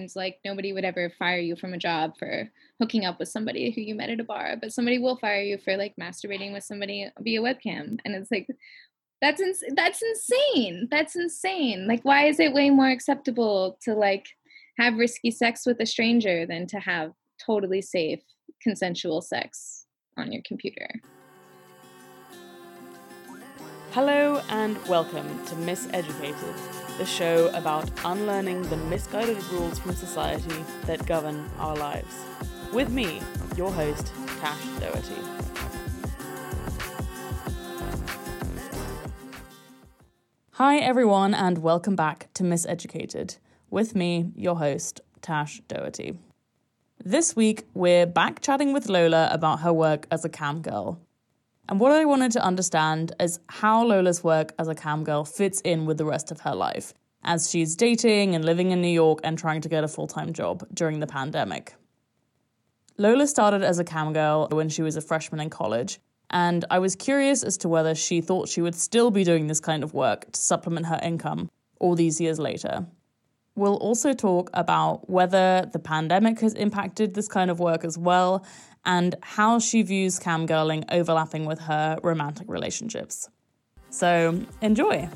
and like nobody would ever fire you from a job for hooking up with somebody who you met at a bar, but somebody will fire you for like masturbating with somebody via webcam. And it's like that's ins- that's insane. That's insane. Like why is it way more acceptable to like have risky sex with a stranger than to have totally safe consensual sex on your computer? Hello and welcome to Miseducated, the show about unlearning the misguided rules from society that govern our lives. With me, your host, Tash Doherty. Hi, everyone, and welcome back to Miseducated. With me, your host, Tash Doherty. This week, we're back chatting with Lola about her work as a cam girl. And what I wanted to understand is how Lola's work as a cam girl fits in with the rest of her life, as she's dating and living in New York and trying to get a full time job during the pandemic. Lola started as a cam girl when she was a freshman in college, and I was curious as to whether she thought she would still be doing this kind of work to supplement her income all these years later. We'll also talk about whether the pandemic has impacted this kind of work as well and how she views camgirling overlapping with her romantic relationships. So, enjoy!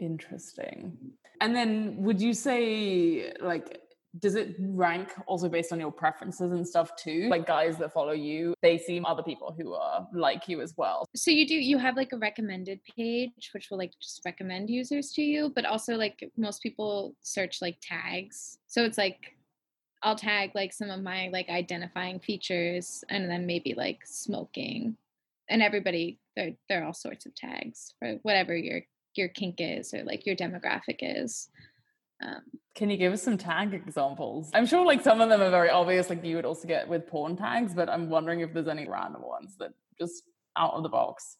Interesting. And then would you say like does it rank also based on your preferences and stuff too? Like guys that follow you they seem other people who are like you as well. So you do you have like a recommended page which will like just recommend users to you but also like most people search like tags. So it's like i'll tag like some of my like identifying features and then maybe like smoking. And everybody there there are all sorts of tags for whatever your your kink is or like your demographic is um, Can you give us some tag examples? I'm sure like some of them are very obvious, like you would also get with porn tags, but I'm wondering if there's any random ones that just out of the box.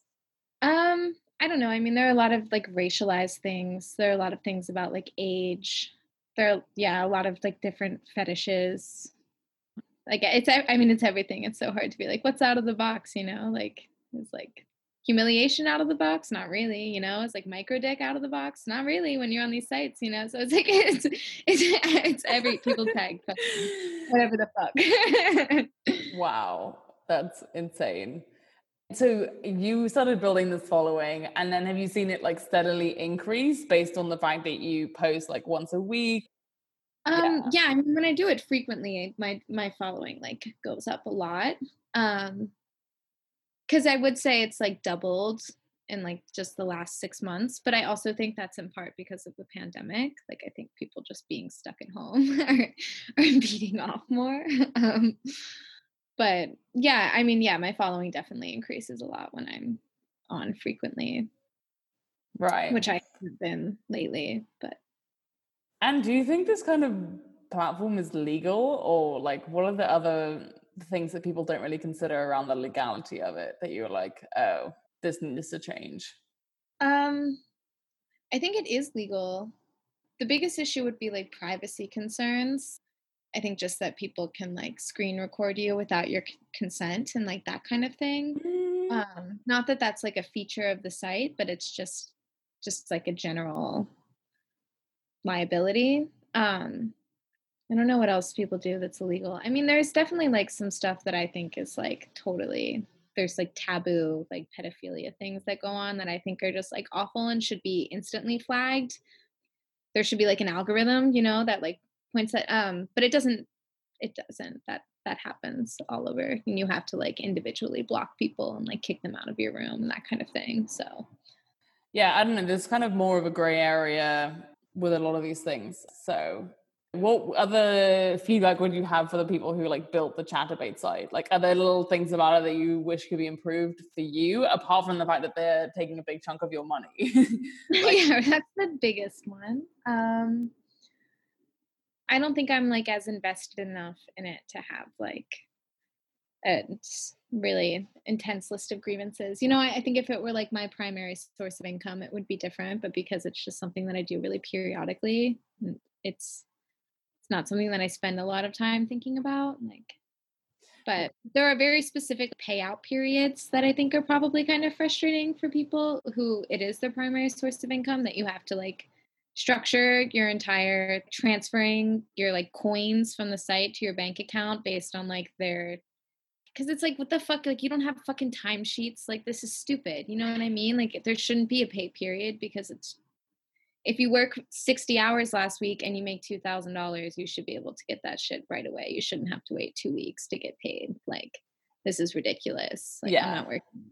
Um, I don't know. I mean, there are a lot of like racialized things. There are a lot of things about like age. There are yeah, a lot of like different fetishes. Like it's I mean, it's everything. It's so hard to be like, what's out of the box, you know? Like it's like humiliation out of the box? Not really you know? It's like micro dick out of the box? Not really when you're on these sites you know? So it's like it's it's, it's every people tag whatever the fuck. Wow that's insane. So you started building this following and then have you seen it like steadily increase based on the fact that you post like once a week? Um yeah, yeah I mean, when i do it frequently my my following like goes up a lot. Um because I would say it's like doubled in like just the last six months. But I also think that's in part because of the pandemic. Like I think people just being stuck at home are, are beating off more. Um, but yeah, I mean, yeah, my following definitely increases a lot when I'm on frequently. Right. Which I haven't been lately, but and do you think this kind of platform is legal or like what are the other things that people don't really consider around the legality of it that you're like, oh, this needs to change? Um, I think it is legal. The biggest issue would be like privacy concerns. I think just that people can like screen record you without your c- consent and like that kind of thing. Mm. Um, not that that's like a feature of the site, but it's just just like a general liability. Um, I don't know what else people do that's illegal. I mean, there's definitely like some stuff that I think is like totally there's like taboo like pedophilia things that go on that I think are just like awful and should be instantly flagged. There should be like an algorithm, you know, that like points at um but it doesn't it doesn't. That that happens all over and you have to like individually block people and like kick them out of your room and that kind of thing. So yeah, I don't know. There's kind of more of a gray area with a lot of these things. So what other feedback would you have for the people who like built the Chaturbate site? Like, are there little things about it that you wish could be improved for you, apart from the fact that they're taking a big chunk of your money? like, yeah, that's the biggest one. Um, I don't think I'm like as invested enough in it to have like a really intense list of grievances. You know, I, I think if it were like my primary source of income, it would be different. But because it's just something that I do really periodically, it's it's not something that I spend a lot of time thinking about. Like, But there are very specific payout periods that I think are probably kind of frustrating for people who it is their primary source of income that you have to like structure your entire transferring your like coins from the site to your bank account based on like their because it's like what the fuck like you don't have fucking timesheets like this is stupid you know what i mean like there shouldn't be a pay period because it's if you work 60 hours last week and you make $2000 you should be able to get that shit right away you shouldn't have to wait two weeks to get paid like this is ridiculous like, yeah i'm not working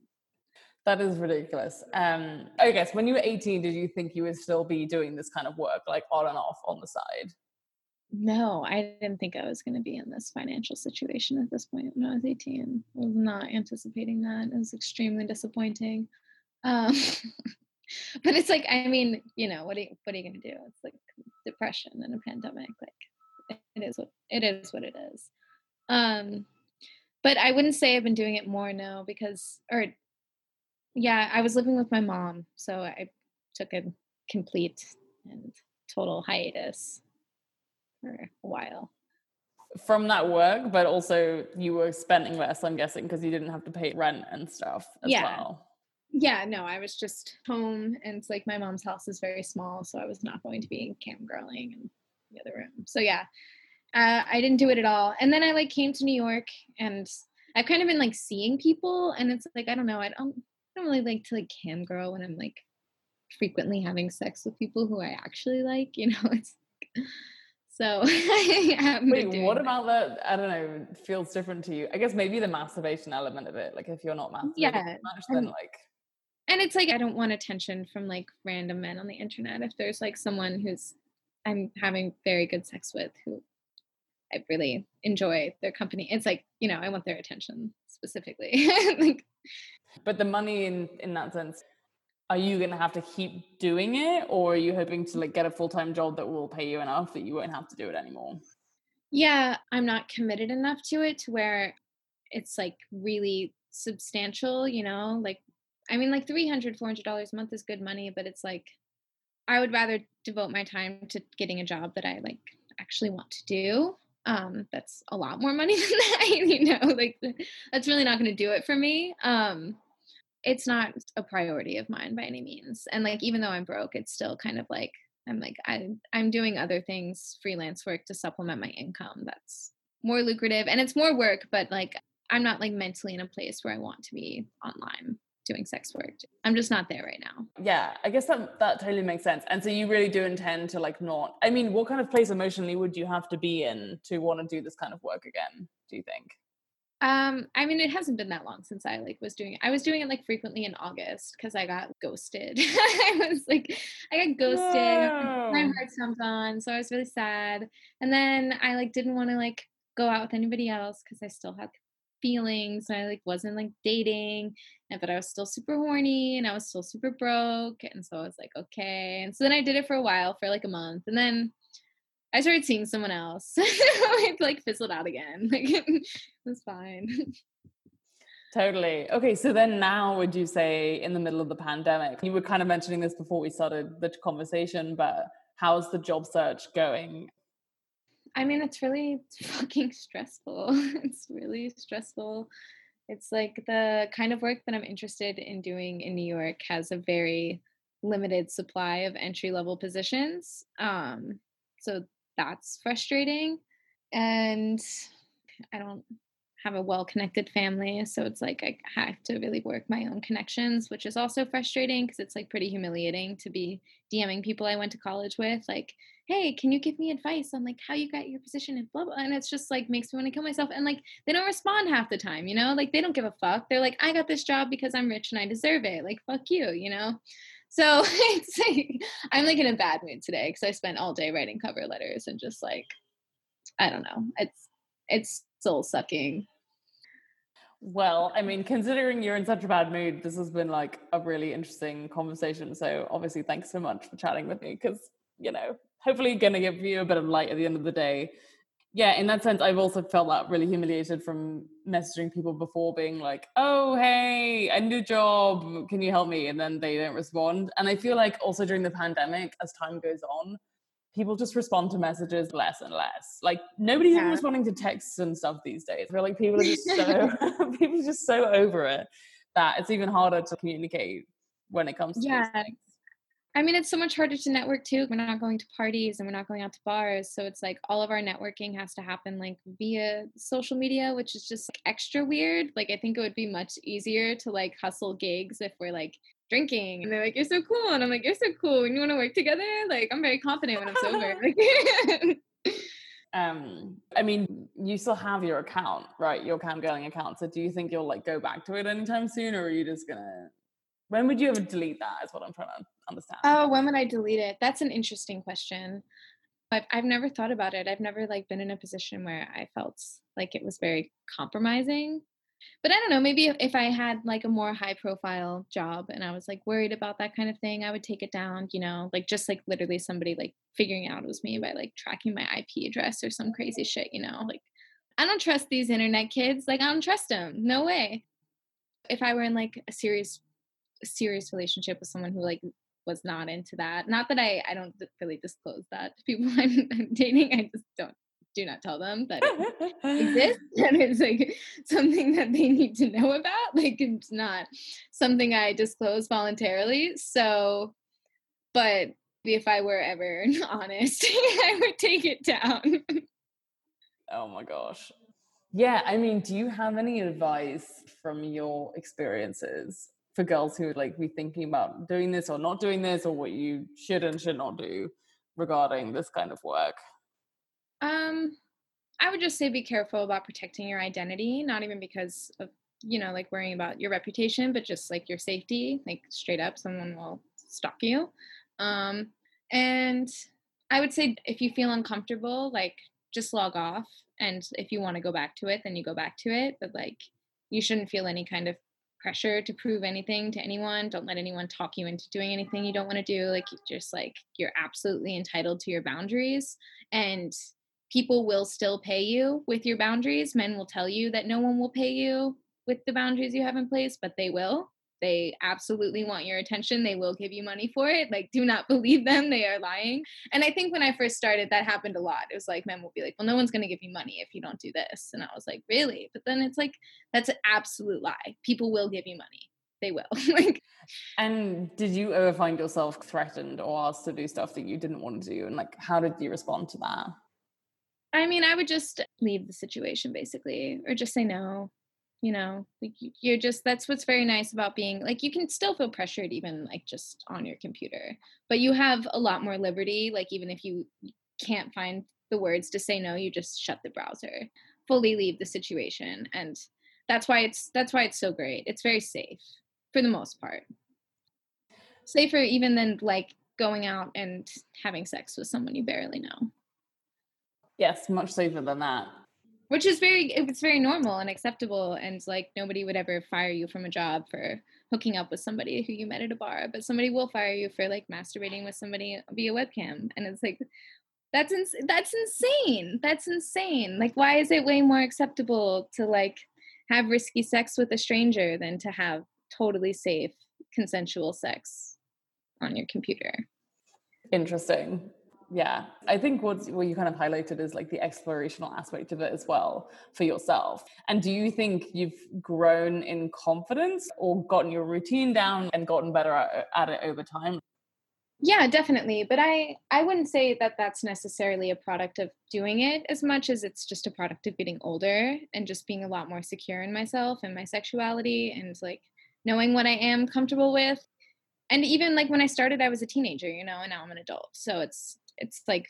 that is ridiculous. Um, I guess when you were 18, did you think you would still be doing this kind of work, like on and off on the side? No, I didn't think I was going to be in this financial situation at this point when I was 18. I was not anticipating that. It was extremely disappointing. Um, but it's like, I mean, you know, what are you, what are you going to do? It's like depression and a pandemic. Like it is what it is what it is. Um, but I wouldn't say I've been doing it more now because, or yeah, I was living with my mom, so I took a complete and total hiatus for a while. From that work, but also you were spending less, I'm guessing, because you didn't have to pay rent and stuff as yeah. well. Yeah, no, I was just home, and it's like my mom's house is very small, so I was not going to be camgirling in the other room. So yeah, uh, I didn't do it at all. And then I like came to New York, and I've kind of been like seeing people, and it's like I don't know, I don't I don't really like to like camgirl when I'm like frequently having sex with people who I actually like, you know, it's so Wait, what about that? I don't know, feels different to you. I guess maybe the masturbation element of it. Like if you're not masturbating yeah, much, then like and it's like I don't want attention from like random men on the internet. If there's like someone who's I'm having very good sex with who I really enjoy their company, it's like, you know, I want their attention specifically. like but the money in in that sense, are you going to have to keep doing it, or are you hoping to like get a full time job that will pay you enough that you won't have to do it anymore? Yeah, I'm not committed enough to it to where it's like really substantial. You know, like I mean, like 300 400 dollars a month is good money, but it's like I would rather devote my time to getting a job that I like actually want to do um that's a lot more money than that you know like that's really not going to do it for me um it's not a priority of mine by any means and like even though i'm broke it's still kind of like i'm like I, i'm doing other things freelance work to supplement my income that's more lucrative and it's more work but like i'm not like mentally in a place where i want to be online doing sex work. I'm just not there right now. Yeah, I guess that that totally makes sense. And so you really do intend to like not I mean, what kind of place emotionally would you have to be in to want to do this kind of work again, do you think? Um, I mean, it hasn't been that long since I like was doing it. I was doing it like frequently in August because I got ghosted. I was like, I got ghosted. No. My heart stomped on, so I was really sad. And then I like didn't want to like go out with anybody else because I still had feelings. I like wasn't like dating, and but I was still super horny and I was still super broke. And so I was like, okay. And so then I did it for a while, for like a month, and then I started seeing someone else. it like fizzled out again. Like it was fine. Totally. Okay, so then now would you say in the middle of the pandemic, you were kind of mentioning this before we started the conversation, but how's the job search going? I mean, it's really fucking stressful. it's really stressful. It's like the kind of work that I'm interested in doing in New York has a very limited supply of entry level positions. Um, so that's frustrating. And I don't have a well connected family. So it's like I have to really work my own connections, which is also frustrating because it's like pretty humiliating to be DMing people I went to college with, like, hey, can you give me advice on like how you got your position and blah blah. And it's just like makes me want to kill myself. And like they don't respond half the time, you know, like they don't give a fuck. They're like, I got this job because I'm rich and I deserve it. Like, fuck you, you know? So it's like I'm like in a bad mood today because I spent all day writing cover letters and just like I don't know. It's it's soul sucking well, I mean, considering you're in such a bad mood, this has been like a really interesting conversation. So, obviously, thanks so much for chatting with me because, you know, hopefully, going to give you a bit of light at the end of the day. Yeah, in that sense, I've also felt that really humiliated from messaging people before being like, oh, hey, a job. Can you help me? And then they don't respond. And I feel like also during the pandemic, as time goes on, people just respond to messages less and less. Like nobody's Yeah. even responding to texts and stuff these days. I feel like people are just so people are just so over it that it's even harder to communicate when it comes to Yeah. things. I mean, it's so much harder to network too. We're not going to parties and we're not going out to bars. So it's like all of our networking has to happen like via social media, which is just like, extra weird. Like, I think it would be much easier to like hustle gigs if we're like drinking and they're like, you're so cool. And I'm like, you're so cool. And you want to work together? Like, I'm very confident when I'm sober. Like, Um, I mean, you still have your account, right? Your camgirling account. So do you think you'll like go back to it anytime soon, or are you just gonna? When would you ever delete that? Is what I'm trying to understand. oh, when would I delete it? That's an interesting question. I've, I've never thought about it. I've never like been in a position where I felt like it was very compromising. But I don't know, maybe if, I had like a more high profile job and I was like worried about that kind of thing, I would take it down, you know, like just like literally somebody like figuring out it was me by like tracking my IP address or some crazy shit, you know, like I don't trust these internet kids. Like I don't trust them. No way. If I were in like a serious, serious relationship with someone who like was not into that, not that I I don't really disclose that to people I'm, I'm dating. I just don't do not tell them that it exists and it's like something that they need to know about. Like it's not something I disclose voluntarily. So, but if I were ever honest, I would take it down. Oh my gosh. Yeah, I mean, do you have any advice from your experiences for girls who would like be thinking about doing this or not doing this or what you should and should not do regarding this kind of work? Um, I would just say be careful about protecting your identity, not even because of, you know, like worrying about your reputation, but just like your safety. Like straight up, someone will stalk you. Um, and I would say if you feel uncomfortable, like just log off. And if you want to go back to it, then you go back to it. But like you shouldn't feel any kind of pressure to prove anything to anyone. Don't let anyone talk you into doing anything you don't want to do. Like just like you're absolutely entitled to your boundaries. And people will still pay you with your boundaries. Men will tell you that no one will pay you with the boundaries you have in place, but they will. They absolutely want your attention. They will give you money for it. Like, do not believe them. They are lying. And I think when I first started, that happened a lot. It was like men will be like, well, no one's going to give you money if you don't do this. And I was like, really? But then it's like, that's an absolute lie. People will give you money. They will. like, And did you ever find yourself threatened or asked to do stuff that you didn't want to do? And like, how did you respond to that? I mean, I would just leave the situation basically, or just say no. You know, like you- you're just that's what's very nice about being like you can still feel pressured even like just on your computer, but you have a lot more liberty. Like even if you can't find the words to say no, you just shut the browser, fully leave the situation, and that's why it's that's why it's so great. It's very safe for the most part, safer even than like going out and having sex with someone you barely know. Yes, much safer than that. which is very it's very normal and acceptable and like nobody would ever fire you from a job for hooking up with somebody who you met at a bar but somebody will fire you for like masturbating with somebody via webcam and it's like that's ins- that's insane that's insane like why is it way more acceptable to like have risky sex with a stranger than to have totally safe consensual sex on your computer Interesting. Yeah. I think what what you kind of highlighted is like the explorational aspect of it as well for yourself. And do you think you've grown in confidence or gotten your routine down and gotten better at, at it over time? Yeah, definitely. But I I wouldn't say that that's necessarily a product of doing it as much as it's just a product of getting older and just being a lot more secure in myself and my sexuality and like knowing what I am comfortable with. And even like when I started I was a teenager, you know, and now I'm an adult. So it's it's like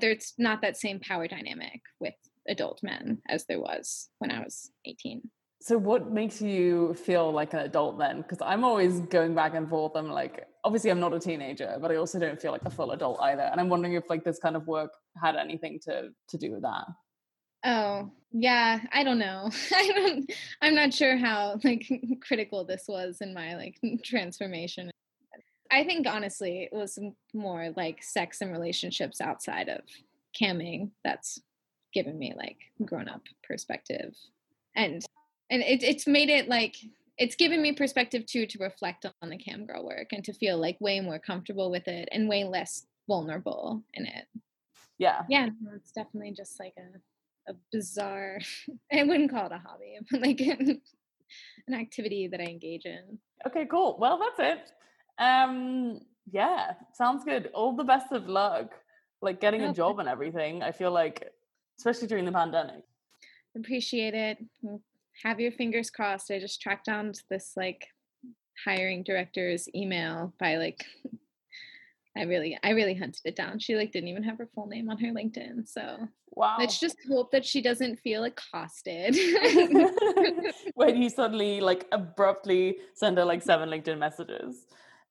there's not that same power dynamic with adult men as there was when I was 18. So what makes you feel like an adult then? Because I'm always going back and forth. I'm like, obviously I'm not a teenager, but I also don't feel like a full adult either. And I'm wondering if like this kind of work had anything to to do with that. Oh, yeah, I don't know. I don't I'm not sure how like critical this was in my like transformation. I think honestly it was more like sex and relationships outside of camming that's given me like grown up perspective. And and it, it's made it like it's given me perspective too to reflect on the cam girl work and to feel like way more comfortable with it and way less vulnerable in it. Yeah. Yeah, it's definitely just like a a bizarre I wouldn't call it a hobby, but like an activity that I engage in. Okay, cool. Well, that's it. Um, yeah, sounds good. All the best of luck, like getting a Oh, job and everything. I feel like, especially during the pandemic. Appreciate it. Have your fingers crossed. I just tracked down this like hiring director's email by like I really I really hunted it down. She like didn't even have her full name on her LinkedIn. So Wow. let's just hope that she doesn't feel accosted. when you suddenly like abruptly send her like seven LinkedIn messages.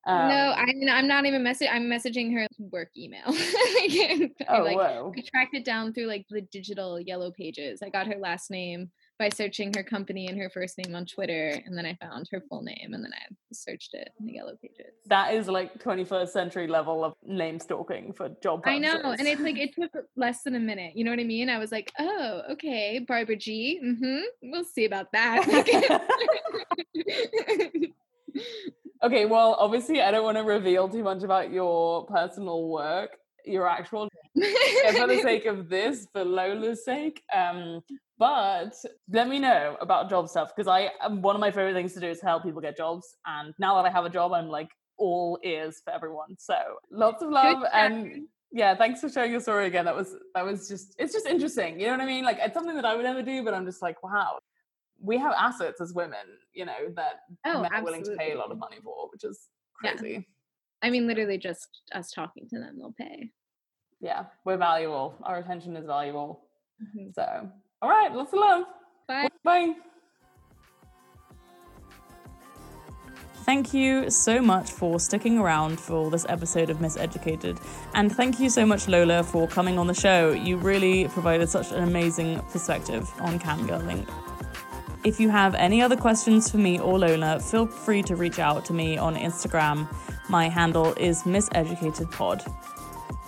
Um, no, I mean I'm not even messaging. I'm messaging her work email. I, Oh like, whoa. I tracked it down through like the digital yellow pages. I got her last name by searching her company and her first name on Twitter, and then I found her full name, and then I searched it in the yellow pages. That is like 21st century level of name stalking for job I know, and it's like it took less than a minute. You know what I mean? I was like, oh, okay, Barbara G. Mm-hmm. We'll see about that. okay, well, obviously, I don't want to reveal too much about your personal work, your actual for the sake of this, for Lola's sake. Um, but let me know about job stuff because I um, one of my favorite things to do is help people get jobs. And now that I have a job, I'm like all ears for everyone. So lots of love and yeah, thanks for sharing your story again. That was that was just it's just interesting. You know what I mean? Like it's something that I would never do, but I'm just like, wow, we have assets as women, you know, that Oh, men are willing to pay a lot of money for, which is Yeah. crazy. I mean, literally just us talking to them, they'll pay. Yeah, we're valuable. Our attention is valuable. Mhm. So, all right, lots of love. Bye. Bye. Thank you so much for sticking around for this episode of Miseducated. And thank you so much, Lola, for coming on the show. You really provided such an amazing perspective on camgirling. If you have any other questions for me or Lola, feel free to reach out to me on Instagram. My handle is miseducatedpod.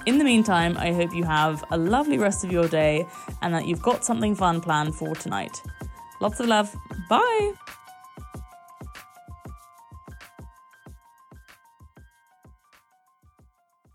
In the meantime, I hope you have a lovely rest of your day and that you've got something fun planned for tonight. Lots of love. Bye.